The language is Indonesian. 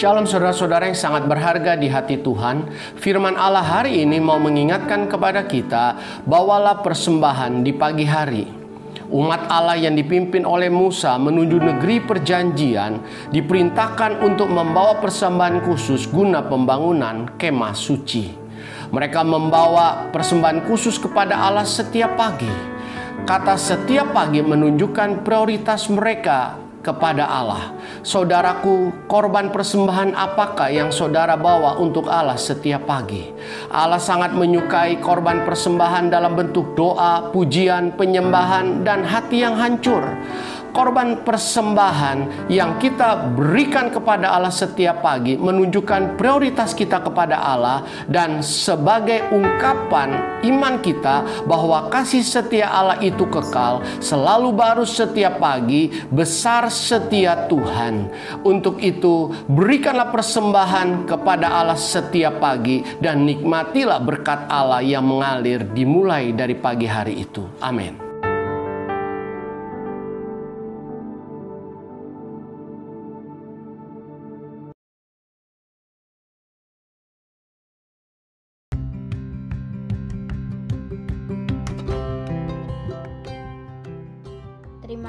Shalom saudara-saudara yang sangat berharga di hati Tuhan. Firman Allah hari ini mau mengingatkan kepada kita, bawalah persembahan di pagi hari. Umat Allah yang dipimpin oleh Musa menuju negeri perjanjian diperintahkan untuk membawa persembahan khusus guna pembangunan kemah suci. Mereka membawa persembahan khusus kepada Allah setiap pagi. Kata setiap pagi menunjukkan prioritas mereka kepada Allah. Saudaraku, korban persembahan apakah yang saudara bawa untuk Allah setiap pagi? Allah sangat menyukai korban persembahan dalam bentuk doa, pujian, penyembahan, dan hati yang hancur korban persembahan yang kita berikan kepada Allah setiap pagi menunjukkan prioritas kita kepada Allah dan sebagai ungkapan iman kita bahwa kasih setia Allah itu kekal, selalu baru setiap pagi, besar setia Tuhan. Untuk itu, berikanlah persembahan kepada Allah setiap pagi dan nikmatilah berkat Allah yang mengalir dimulai dari pagi hari itu. Amin.